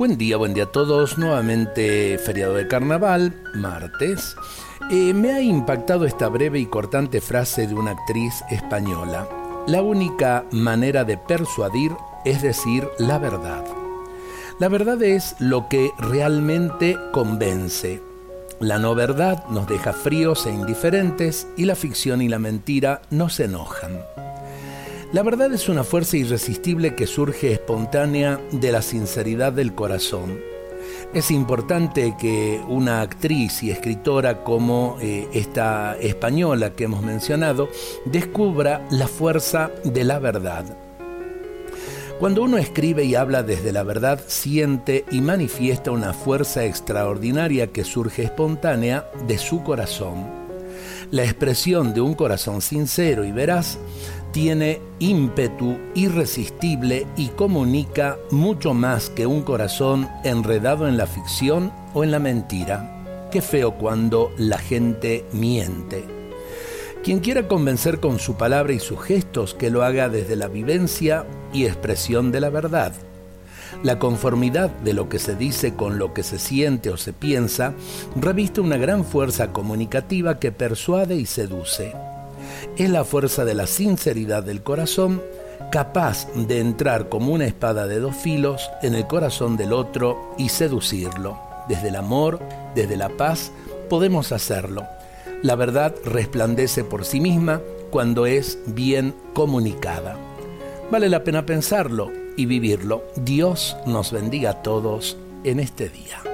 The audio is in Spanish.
Buen día, buen día a todos. Nuevamente feriado de carnaval, martes. Eh, me ha impactado esta breve y cortante frase de una actriz española. La única manera de persuadir es decir la verdad. La verdad es lo que realmente convence. La no verdad nos deja fríos e indiferentes y la ficción y la mentira nos enojan. La verdad es una fuerza irresistible que surge espontánea de la sinceridad del corazón. Es importante que una actriz y escritora como eh, esta española que hemos mencionado descubra la fuerza de la verdad. Cuando uno escribe y habla desde la verdad, siente y manifiesta una fuerza extraordinaria que surge espontánea de su corazón. La expresión de un corazón sincero y veraz tiene ímpetu irresistible y comunica mucho más que un corazón enredado en la ficción o en la mentira. Qué feo cuando la gente miente. Quien quiera convencer con su palabra y sus gestos, que lo haga desde la vivencia y expresión de la verdad. La conformidad de lo que se dice con lo que se siente o se piensa reviste una gran fuerza comunicativa que persuade y seduce es la fuerza de la sinceridad del corazón capaz de entrar como una espada de dos filos en el corazón del otro y seducirlo. Desde el amor, desde la paz, podemos hacerlo. La verdad resplandece por sí misma cuando es bien comunicada. Vale la pena pensarlo y vivirlo. Dios nos bendiga a todos en este día.